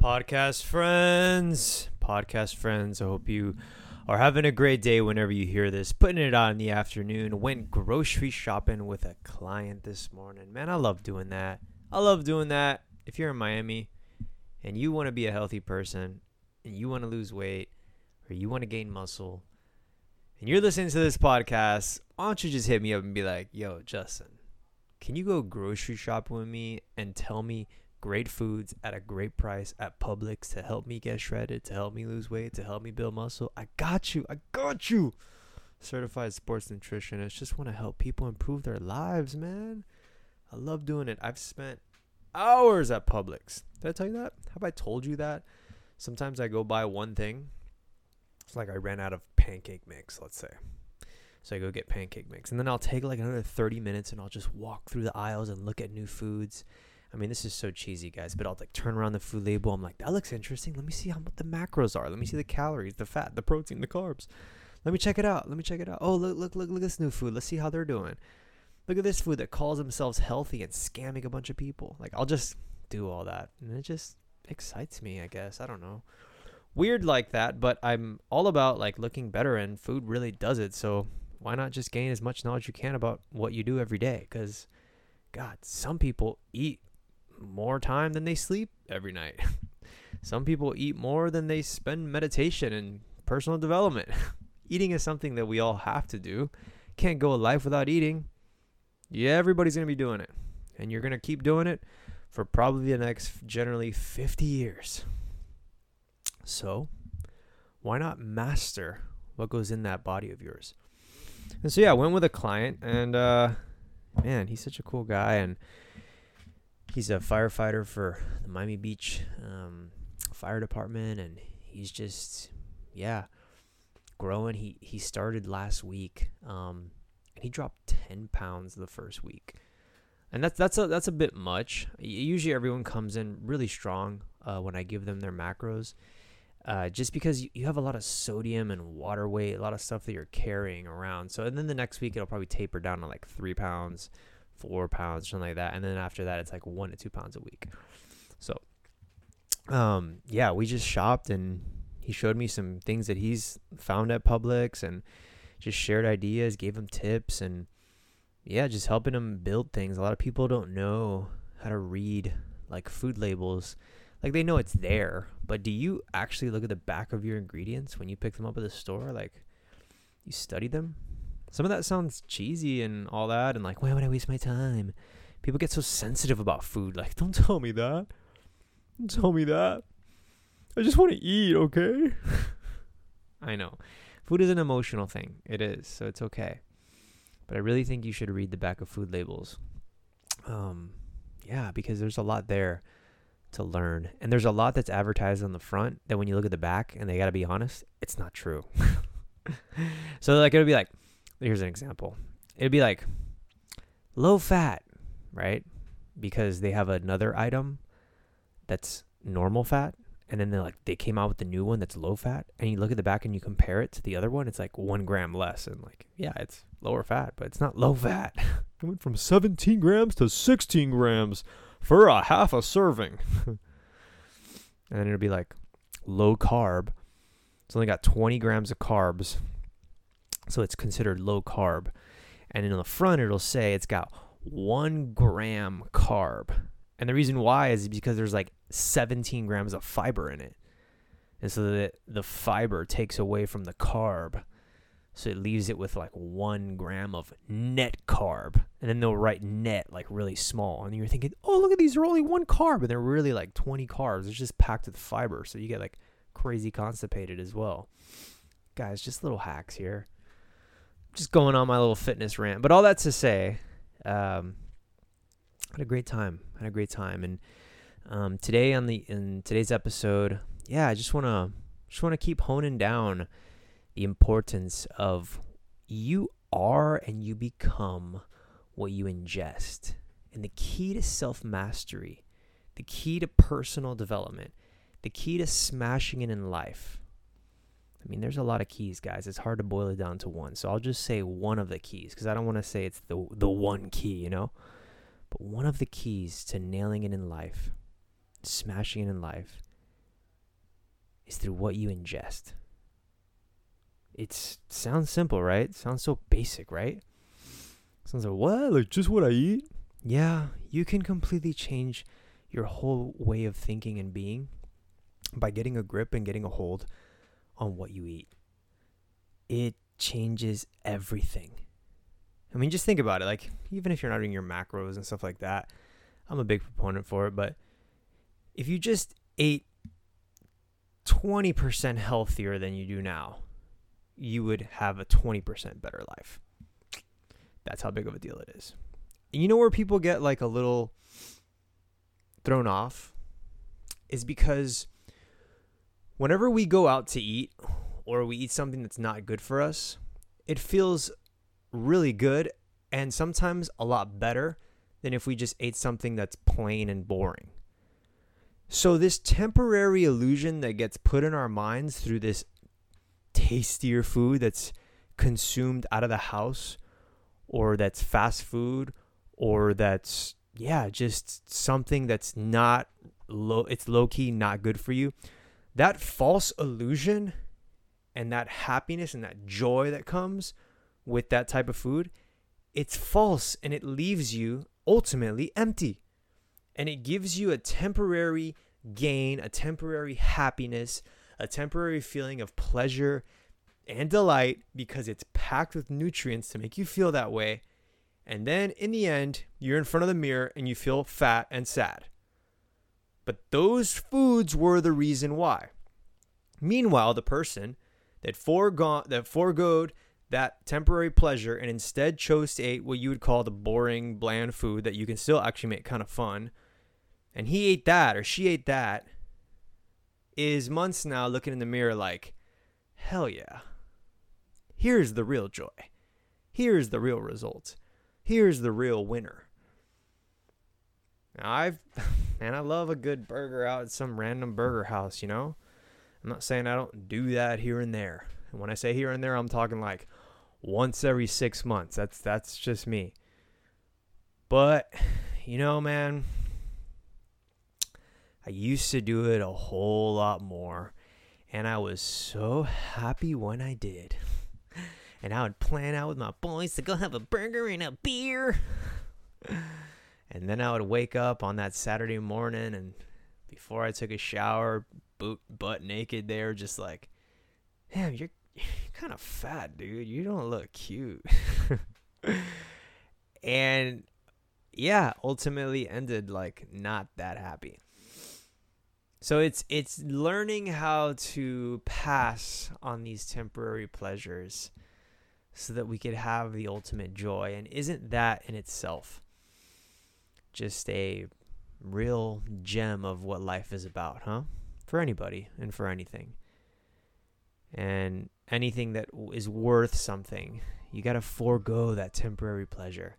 Podcast friends, podcast friends, I hope you are having a great day whenever you hear this. Putting it on in the afternoon. Went grocery shopping with a client this morning. Man, I love doing that. I love doing that. If you're in Miami and you want to be a healthy person and you want to lose weight or you want to gain muscle and you're listening to this podcast, why don't you just hit me up and be like, yo, Justin, can you go grocery shopping with me and tell me great foods at a great price at Publix to help me get shredded, to help me lose weight, to help me build muscle. I got you. I got you. Certified sports nutritionist. Just want to help people improve their lives, man. I love doing it. I've spent hours at Publix. Did I tell you that? Have I told you that? Sometimes I go buy one thing. It's like I ran out of pancake mix, let's say. So I go get pancake mix. And then I'll take like another 30 minutes and I'll just walk through the aisles and look at new foods I mean, this is so cheesy, guys, but I'll like turn around the food label. I'm like, that looks interesting. Let me see how what the macros are. Let me see the calories, the fat, the protein, the carbs. Let me check it out. Let me check it out. Oh, look, look, look, look at this new food. Let's see how they're doing. Look at this food that calls themselves healthy and scamming a bunch of people. Like, I'll just do all that. And it just excites me, I guess. I don't know. Weird like that, but I'm all about like looking better and food really does it. So why not just gain as much knowledge you can about what you do every day? Because, God, some people eat more time than they sleep every night. Some people eat more than they spend meditation and personal development. eating is something that we all have to do. Can't go a life without eating. Yeah, everybody's going to be doing it. And you're going to keep doing it for probably the next generally 50 years. So, why not master what goes in that body of yours? And so, yeah, I went with a client, and uh, man, he's such a cool guy. And he's a firefighter for the Miami Beach um, Fire Department, and he's just yeah growing. He he started last week, um, and he dropped ten pounds the first week, and that's that's a that's a bit much. Usually everyone comes in really strong uh, when I give them their macros. Uh, just because you, you have a lot of sodium and water weight, a lot of stuff that you're carrying around. So, and then the next week it'll probably taper down to like three pounds, four pounds, something like that. And then after that, it's like one to two pounds a week. So, um, yeah, we just shopped and he showed me some things that he's found at Publix and just shared ideas, gave him tips, and yeah, just helping him build things. A lot of people don't know how to read like food labels. Like they know it's there, but do you actually look at the back of your ingredients when you pick them up at the store? Like you study them? Some of that sounds cheesy and all that, and like, why would I waste my time? People get so sensitive about food. Like, don't tell me that. Don't tell me that. I just want to eat, okay? I know. Food is an emotional thing. It is, so it's okay. But I really think you should read the back of food labels. Um, yeah, because there's a lot there to learn. And there's a lot that's advertised on the front that when you look at the back and they got to be honest, it's not true. so like it'll be like here's an example. It'd be like low fat, right? Because they have another item that's normal fat, and then they like they came out with the new one that's low fat, and you look at the back and you compare it to the other one, it's like one gram less, and like yeah, it's lower fat, but it's not low fat. it went from 17 grams to 16 grams for a half a serving, and then it'll be like low carb. It's only got 20 grams of carbs so it's considered low carb. And in the front, it'll say it's got one gram carb. And the reason why is because there's like 17 grams of fiber in it. And so the, the fiber takes away from the carb. So it leaves it with like one gram of net carb. And then they'll write net like really small. And you're thinking, oh, look at these, they're only one carb. And they're really like 20 carbs. It's just packed with fiber. So you get like crazy constipated as well. Guys, just little hacks here just going on my little fitness rant. But all that to say, um, had a great time. Had a great time, and um, today on the in today's episode, yeah, I just wanna just wanna keep honing down the importance of you are and you become what you ingest, and the key to self mastery, the key to personal development, the key to smashing it in life I mean, there's a lot of keys, guys. It's hard to boil it down to one. So I'll just say one of the keys because I don't want to say it's the the one key, you know. But one of the keys to nailing it in life, smashing it in life, is through what you ingest. It sounds simple, right? sounds so basic, right? Sounds like what? Like just what I eat? Yeah, you can completely change your whole way of thinking and being by getting a grip and getting a hold on what you eat. It changes everything. I mean, just think about it. Like, even if you're not eating your macros and stuff like that, I'm a big proponent for it. But if you just ate 20% healthier than you do now, you would have a 20% better life. That's how big of a deal it is. And you know where people get like a little thrown off is because whenever we go out to eat or we eat something that's not good for us, it feels really good and sometimes a lot better than if we just ate something that's plain and boring. So, this temporary illusion that gets put in our minds through this tastier food that's consumed out of the house, or that's fast food, or that's, yeah, just something that's not low, it's low key not good for you. That false illusion and that happiness and that joy that comes with that type of food, it's false and it leaves you ultimately empty. And it gives you a temporary gain, a temporary happiness, a temporary feeling of pleasure and delight because it's packed with nutrients to make you feel that way. And then in the end, you're in front of the mirror and you feel fat and sad. But those foods were the reason why. Meanwhile, the person that foregone that foregoed that temporary pleasure and instead chose to eat what you would call the boring, bland food that you can still actually make kind of fun, and he ate that or she ate that, is months now looking in the mirror like, hell yeah. Here's the real joy. Here's the real result. Here's the real winner. Now I've man, I love a good burger out at some random burger house, you know? I'm not saying I don't do that here and there. And when I say here and there, I'm talking like once every six months. That's that's just me. But you know, man, I used to do it a whole lot more, and I was so happy when I did. And I would plan out with my boys to go have a burger and a beer. And then I would wake up on that Saturday morning, and before I took a shower, boot butt naked there, just like, damn, you're you're kind of fat, dude. You don't look cute. and yeah, ultimately ended like not that happy. So it's it's learning how to pass on these temporary pleasures so that we could have the ultimate joy and isn't that in itself just a real gem of what life is about, huh? For anybody and for anything. And anything that is worth something, you got to forego that temporary pleasure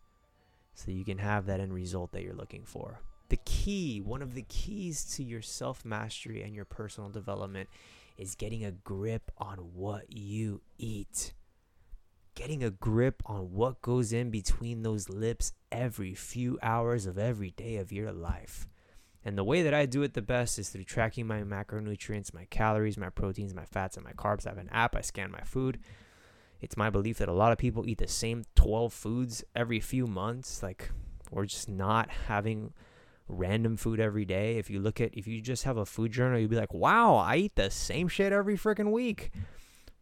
so you can have that end result that you're looking for. The key, one of the keys to your self mastery and your personal development is getting a grip on what you eat. Getting a grip on what goes in between those lips every few hours of every day of your life. And the way that I do it the best is through tracking my macronutrients, my calories, my proteins, my fats, and my carbs. I have an app, I scan my food. It's my belief that a lot of people eat the same 12 foods every few months. Like, we're just not having random food every day. If you look at, if you just have a food journal, you'll be like, wow, I eat the same shit every freaking week.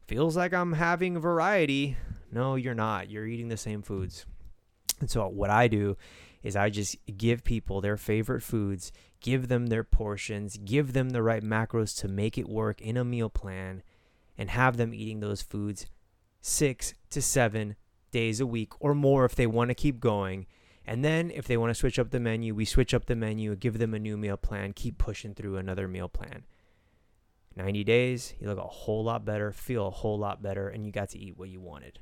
Feels like I'm having variety. No, you're not. You're eating the same foods. And so, what I do is I just give people their favorite foods, give them their portions, give them the right macros to make it work in a meal plan, and have them eating those foods six to seven days a week or more if they want to keep going. And then if they want to switch up the menu, we switch up the menu, give them a new meal plan, keep pushing through another meal plan. 90 days, you look a whole lot better, feel a whole lot better, and you got to eat what you wanted.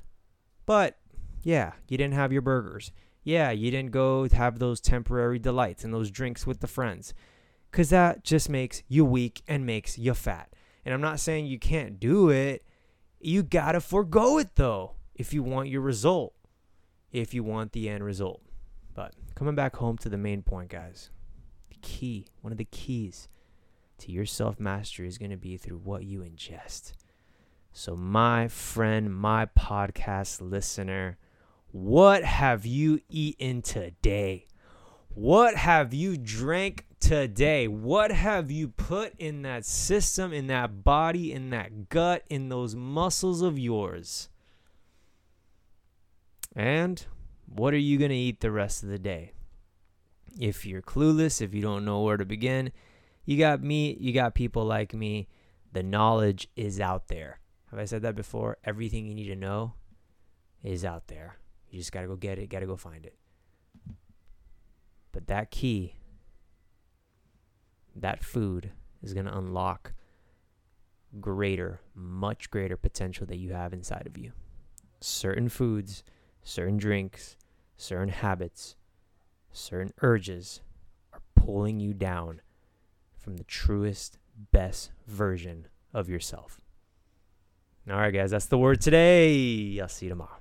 But yeah, you didn't have your burgers yeah, you didn't go have those temporary delights and those drinks with the friends. Because that just makes you weak and makes you fat. And I'm not saying you can't do it. You got to forego it though if you want your result, if you want the end result. But coming back home to the main point, guys, the key, one of the keys to your self mastery is going to be through what you ingest. So, my friend, my podcast listener, what have you eaten today? What have you drank today? What have you put in that system, in that body, in that gut, in those muscles of yours? And what are you going to eat the rest of the day? If you're clueless, if you don't know where to begin, you got me, you got people like me. The knowledge is out there. Have I said that before? Everything you need to know is out there. You just got to go get it, got to go find it. But that key, that food is going to unlock greater, much greater potential that you have inside of you. Certain foods, certain drinks, certain habits, certain urges are pulling you down from the truest, best version of yourself. All right, guys, that's the word today. I'll see you tomorrow.